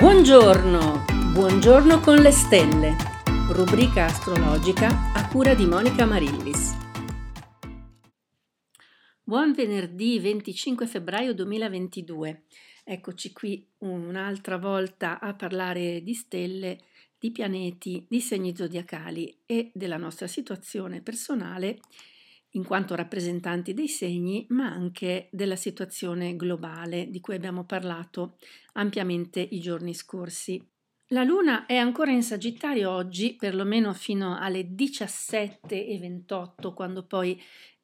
Buongiorno, buongiorno con le stelle, rubrica astrologica a cura di Monica Marillis. Buon venerdì 25 febbraio 2022. Eccoci qui un'altra volta a parlare di stelle, di pianeti, di segni zodiacali e della nostra situazione personale in quanto rappresentanti dei segni, ma anche della situazione globale di cui abbiamo parlato ampiamente i giorni scorsi. La Luna è ancora in Sagittario oggi, perlomeno fino alle 17.28, quando poi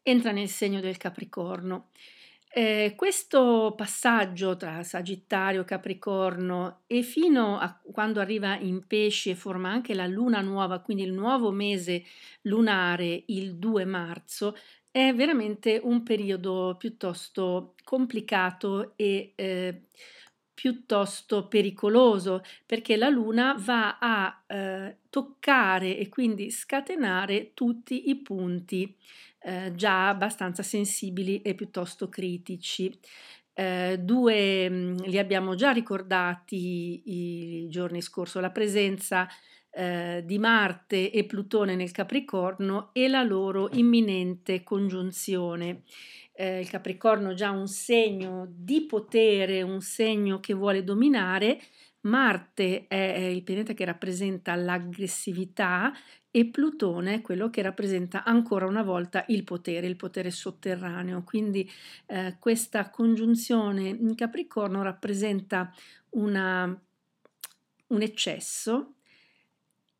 entra nel segno del Capricorno. Eh, questo passaggio tra Sagittario, Capricorno e fino a quando arriva in pesci e forma anche la luna nuova, quindi il nuovo mese lunare, il 2 marzo, è veramente un periodo piuttosto complicato e eh, piuttosto pericoloso perché la luna va a eh, toccare e quindi scatenare tutti i punti eh, già abbastanza sensibili e piuttosto critici. Eh, due mm, li abbiamo già ricordati i, giorni scorsi, la presenza eh, di Marte e Plutone nel Capricorno e la loro imminente congiunzione. Eh, il Capricorno già un segno di potere, un segno che vuole dominare, Marte è il pianeta che rappresenta l'aggressività e Plutone è quello che rappresenta ancora una volta il potere, il potere sotterraneo. Quindi eh, questa congiunzione in Capricorno rappresenta una, un eccesso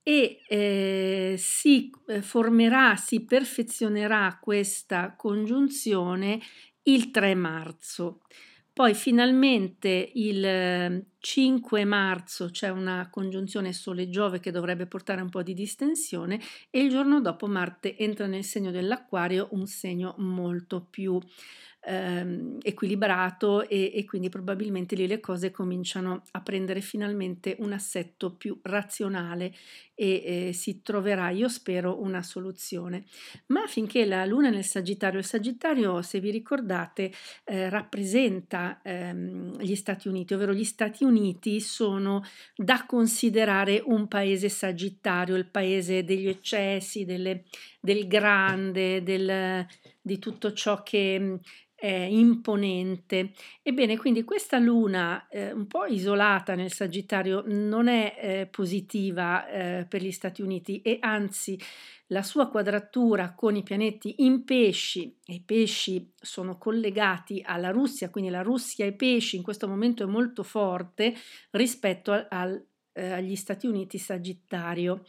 e eh, si eh, formerà, si perfezionerà questa congiunzione il 3 marzo. Poi finalmente il 5 marzo c'è una congiunzione Sole-Giove che dovrebbe portare un po' di distensione e il giorno dopo Marte entra nel segno dell'Acquario, un segno molto più ehm, equilibrato e, e, quindi probabilmente lì le cose cominciano a prendere finalmente un assetto più razionale e eh, si troverà, io spero, una soluzione. Ma finché la Luna è nel Sagittario, il Sagittario, se vi ricordate, eh, rappresenta ehm, gli Stati Uniti, ovvero gli Stati Uniti sono da considerare un paese sagittario, il paese degli eccessi, delle, del grande, del, di tutto ciò che eh, imponente. Ebbene, quindi questa luna eh, un po' isolata nel Sagittario non è eh, positiva eh, per gli Stati Uniti e anzi la sua quadratura con i pianeti in pesci, e i pesci sono collegati alla Russia, quindi la Russia e i pesci in questo momento è molto forte rispetto al, al eh, agli Stati Uniti Sagittario.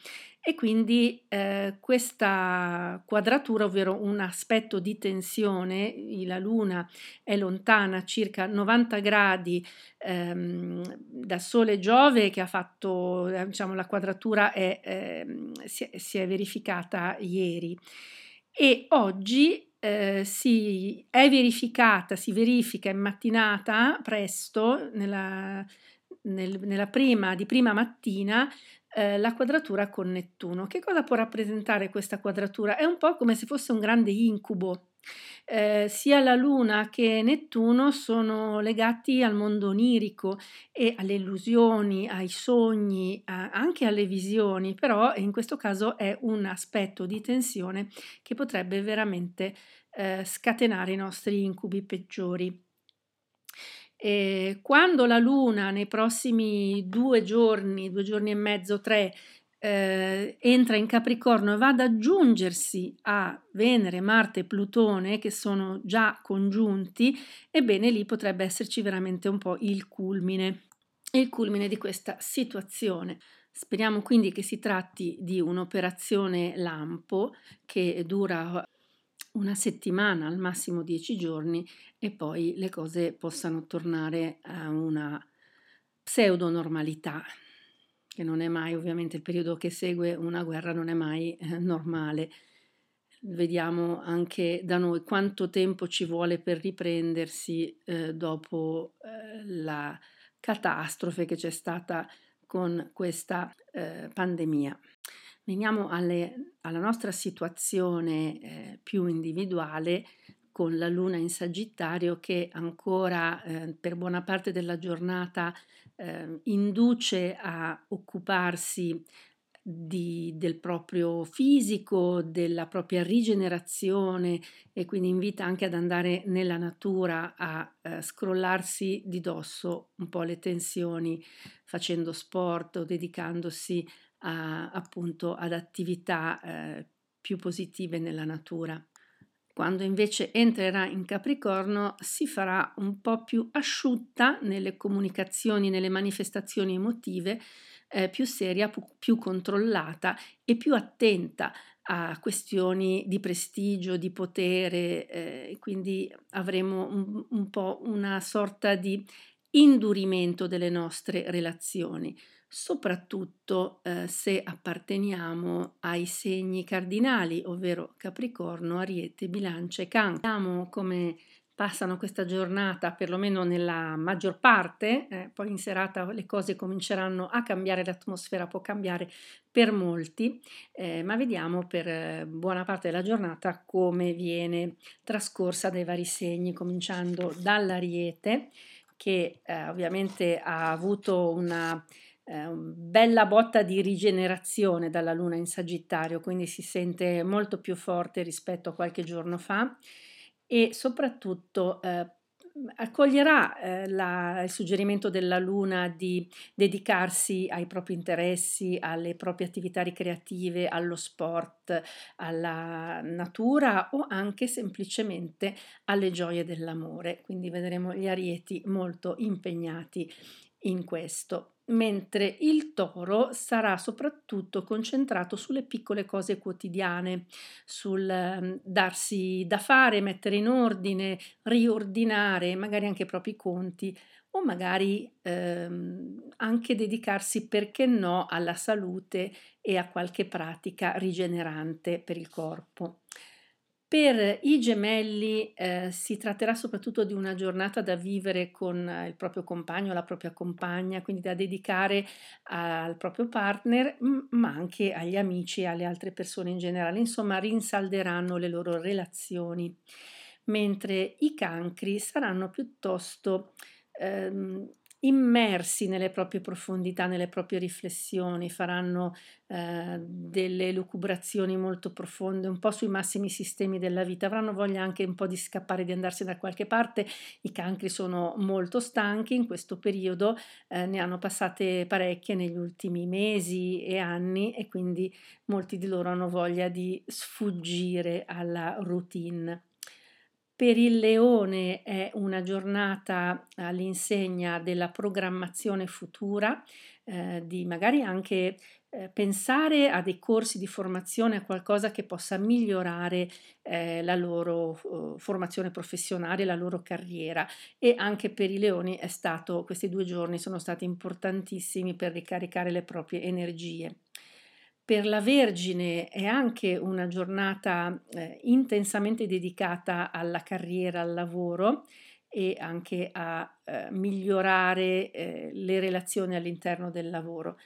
E quindi eh, questa quadratura, ovvero un aspetto di tensione, la Luna è lontana circa 90 gradi ehm, da Sole Giove che ha fatto, eh, diciamo, la quadratura è, eh, si, è, si, è, verificata ieri. E oggi eh, si è verificata, si verifica in mattinata presto nella nel, nella prima, di prima mattina eh, la quadratura con Nettuno. Che cosa può rappresentare questa quadratura? È un po' come se fosse un grande incubo. Eh, sia la Luna che Nettuno sono legati al mondo onirico e alle illusioni, ai sogni, a, anche alle visioni, però in questo caso è un aspetto di tensione che potrebbe veramente eh, scatenare i nostri incubi peggiori. E quando la Luna nei prossimi due giorni, due giorni e mezzo, tre, eh, entra in Capricorno e va ad aggiungersi a Venere, Marte e Plutone che sono già congiunti, ebbene lì potrebbe esserci veramente un po' il culmine, il culmine di questa situazione. Speriamo quindi che si tratti di un'operazione lampo che dura una settimana, al massimo dieci giorni, e poi le cose possano tornare a una pseudo normalità, che non è mai ovviamente il periodo che segue una guerra, non è mai eh, normale. Vediamo anche da noi quanto tempo ci vuole per riprendersi eh, dopo eh, la catastrofe che c'è stata con questa eh, pandemia. Veniamo alle, alla nostra situazione eh, più individuale con la luna in Sagittario che ancora eh, per buona parte della giornata eh, induce a occuparsi di, del proprio fisico, della propria rigenerazione e quindi invita anche ad andare nella natura a eh, scrollarsi di dosso un po' le tensioni facendo sport o dedicandosi a, appunto ad attività eh, più positive nella natura. Quando invece entrerà in Capricorno si farà un po' più asciutta nelle comunicazioni, nelle manifestazioni emotive eh, più seria, più controllata e più attenta a questioni di prestigio, di potere, eh, quindi avremo un, un po' una sorta di indurimento delle nostre relazioni, soprattutto eh, se apparteniamo ai segni cardinali, ovvero Capricorno, Ariete, Bilancia e Cancro. Vediamo come passano questa giornata, perlomeno nella maggior parte, eh, poi in serata le cose cominceranno a cambiare, l'atmosfera può cambiare per molti, eh, ma vediamo per eh, buona parte della giornata come viene trascorsa dai vari segni, cominciando dall'Ariete, che eh, ovviamente ha avuto una eh, bella botta di rigenerazione dalla Luna in Sagittario, quindi si sente molto più forte rispetto a qualche giorno fa e soprattutto eh, accoglierà eh, la, il suggerimento della Luna di dedicarsi ai propri interessi, alle proprie attività ricreative, allo sport, alla natura o anche semplicemente alle gioie dell'amore. Quindi vedremo gli arieti molto impegnati in questo mentre il toro sarà soprattutto concentrato sulle piccole cose quotidiane, sul ehm, darsi da fare, mettere in ordine, riordinare magari anche i propri conti o magari ehm, anche dedicarsi, perché no, alla salute e a qualche pratica rigenerante per il corpo. Per i gemelli eh, si tratterà soprattutto di una giornata da vivere con il proprio compagno la propria compagna, quindi da dedicare al proprio partner, ma anche agli amici e alle altre persone in generale. Insomma, rinsalderanno le loro relazioni, mentre i cancri saranno piuttosto ehm, immersi nelle proprie profondità, nelle proprie riflessioni, faranno eh, delle lucubrazioni molto profonde, un po' sui massimi sistemi della vita, avranno voglia anche un po' di scappare, di andarsi da qualche parte. I cancri sono molto stanchi in questo periodo, eh, ne hanno passate parecchie negli ultimi mesi e anni e quindi molti di loro hanno voglia di sfuggire alla routine. Per il leone è una giornata all'insegna della programmazione futura, eh, di magari anche eh, pensare a dei corsi di formazione, a qualcosa che possa migliorare eh, la loro uh, formazione professionale, la loro carriera. E anche per i leoni stato, questi due giorni sono stati importantissimi per ricaricare le proprie energie. Per la Vergine è anche una giornata eh, intensamente dedicata alla carriera, al lavoro e anche a eh, migliorare eh, le relazioni all'interno del lavoro.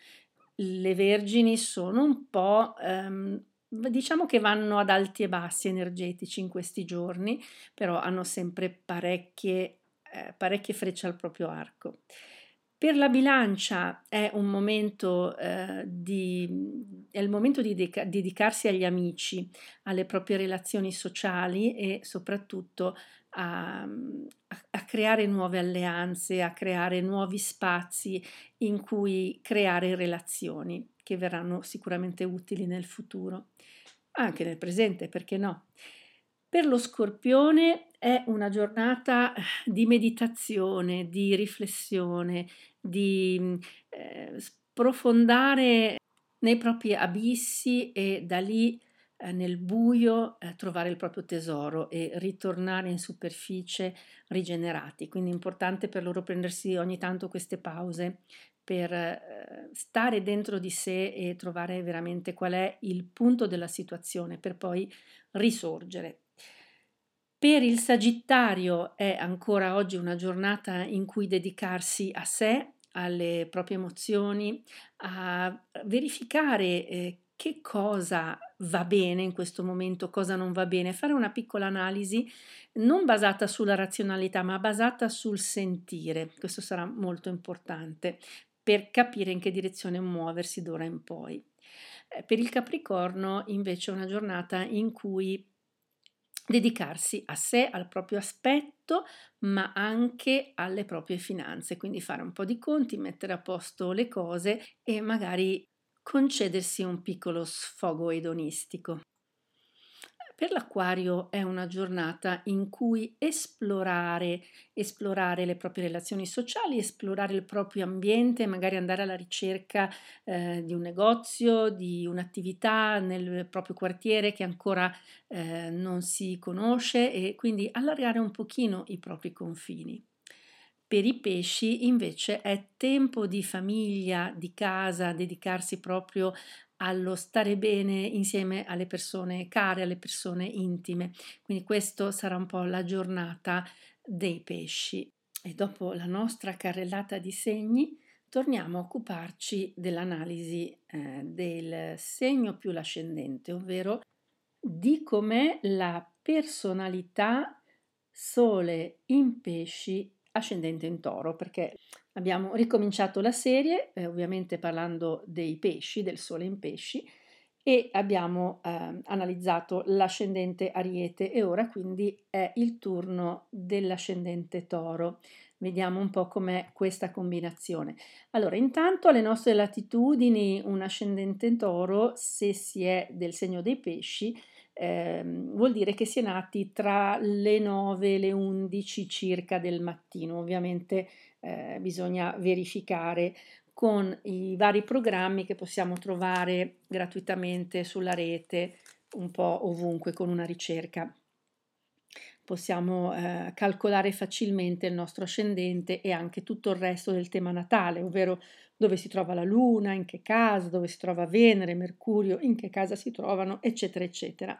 Le Vergini sono un po', ehm, diciamo che vanno ad alti e bassi energetici in questi giorni, però hanno sempre parecchie, eh, parecchie frecce al proprio arco. Per la bilancia è un momento, eh, di, è il momento di dedica- dedicarsi agli amici, alle proprie relazioni sociali e soprattutto a, a, creare nuove alleanze, a creare nuovi spazi in cui creare relazioni che verranno sicuramente utili nel futuro, anche nel presente, perché no? Per lo scorpione è una giornata di meditazione, di riflessione, di mm, eh, sprofondare nei propri abissi e da lì eh, nel buio eh, trovare il proprio tesoro e ritornare in superficie rigenerati. Quindi è importante per loro prendersi ogni tanto queste pause per eh, stare dentro di sé e trovare veramente qual è il punto della situazione per poi risorgere. Per il Sagittario è ancora oggi una giornata in cui dedicarsi a sé, alle proprie emozioni, a verificare eh, che cosa va bene in questo momento, cosa non va bene, fare una piccola analisi non basata sulla razionalità, ma basata sul sentire. Questo sarà molto importante per capire in che direzione muoversi d'ora in poi. Eh, per il Capricorno invece è una giornata in cui dedicarsi a sé, al proprio aspetto, ma anche alle proprie finanze, quindi fare un po' di conti, mettere a posto le cose e magari concedersi un piccolo sfogo edonistico. Per l'acquario è una giornata in cui esplorare, esplorare le proprie relazioni sociali, esplorare il proprio ambiente, magari andare alla ricerca eh, di un negozio, di un'attività nel proprio quartiere che ancora eh, non si conosce e quindi allargare un pochino i propri confini. Per i pesci invece è tempo di famiglia, di casa, dedicarsi proprio allo stare bene insieme alle persone care, alle persone intime. Quindi questo sarà un po' la giornata dei pesci. E dopo la nostra carrellata di segni, torniamo a occuparci dell'analisi eh, del segno più l'ascendente, ovvero di com'è la personalità Sole in pesci ascendente in toro, perché abbiamo ricominciato la serie, eh, ovviamente parlando dei pesci, del sole in pesci, e abbiamo eh, analizzato l'ascendente ariete e ora quindi è il turno dell'ascendente toro. Vediamo un po' com'è questa combinazione. Allora, intanto alle nostre latitudini un ascendente toro, se si è del segno dei pesci, eh, vuol dire che si è nati tra le 9 e le 11 circa del mattino. Ovviamente eh, bisogna verificare con i vari programmi che possiamo trovare gratuitamente sulla rete un po' ovunque con una ricerca. Possiamo eh, calcolare facilmente il nostro ascendente e anche tutto il resto del tema natale, ovvero dove si trova la Luna, in che casa, dove si trova Venere, Mercurio, in che casa si trovano, eccetera, eccetera.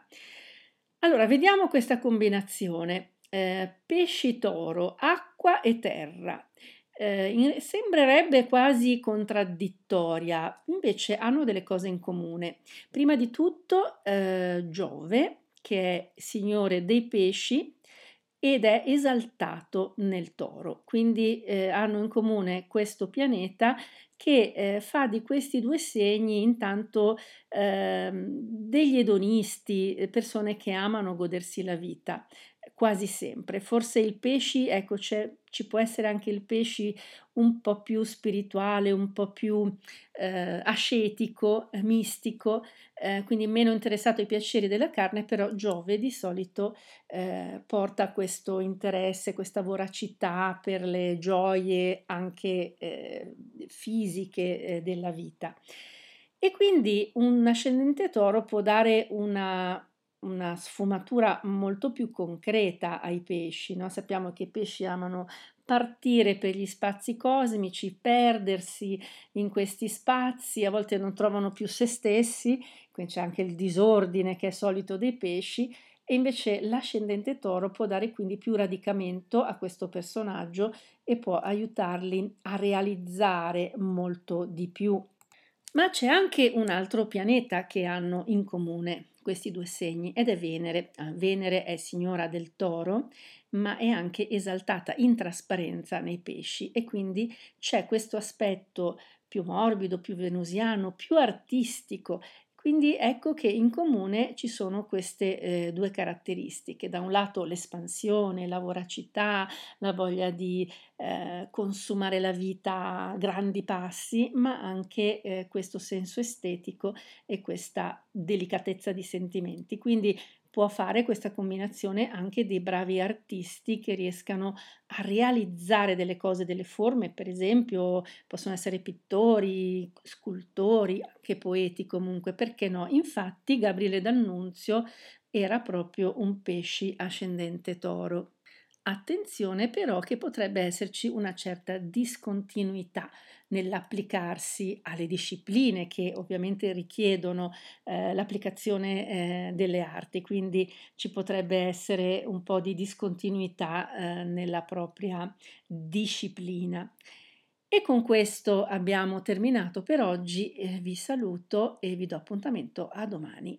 Allora, vediamo questa combinazione. Eh, pesci toro, acqua e terra. Eh, in, sembrerebbe quasi contraddittoria, invece hanno delle cose in comune. Prima di tutto eh, Giove, che è signore dei pesci, ed è esaltato nel toro. Quindi eh, hanno in comune questo pianeta che eh, fa di questi due segni intanto eh, degli edonisti, persone che amano godersi la vita quasi sempre. Forse il pesci, ecco, ci può essere anche il pesci un po' più spirituale, un po' più eh, ascetico, eh, mistico, eh, quindi meno interessato ai piaceri della carne, però Giove di solito eh, porta questo interesse, questa voracità per le gioie anche eh, fisiche eh, della vita. E quindi un ascendente toro può dare una una sfumatura molto più concreta ai pesci. No? Sappiamo che i pesci amano partire per gli spazi cosmici, perdersi in questi spazi, a volte non trovano più se stessi, quindi c'è anche il disordine che è solito dei pesci, e invece l'ascendente toro può dare quindi più radicamento a questo personaggio e può aiutarli a realizzare molto di più. Ma c'è anche un altro pianeta che hanno in comune questi due segni ed è Venere. Ah, Venere è signora del toro, ma è anche esaltata in trasparenza nei pesci e quindi c'è questo aspetto più morbido, più venusiano, più artistico quindi ecco che in comune ci sono queste eh, due caratteristiche, da un lato l'espansione, la voracità, la voglia di eh, consumare la vita a grandi passi, ma anche eh, questo senso estetico e questa delicatezza di sentimenti. Quindi può fare questa combinazione anche dei bravi artisti che riescano a realizzare delle cose, delle forme, per esempio possono essere pittori, scultori, anche poeti comunque, perché no? Infatti Gabriele D'Annunzio era proprio un pesci ascendente toro. Attenzione però che potrebbe esserci una certa discontinuità nell'applicarsi alle discipline che ovviamente richiedono eh, l'applicazione eh, delle arti, quindi ci potrebbe essere un po' di discontinuità eh, nella propria disciplina. E con questo abbiamo terminato per oggi, eh, vi saluto e vi do appuntamento a domani.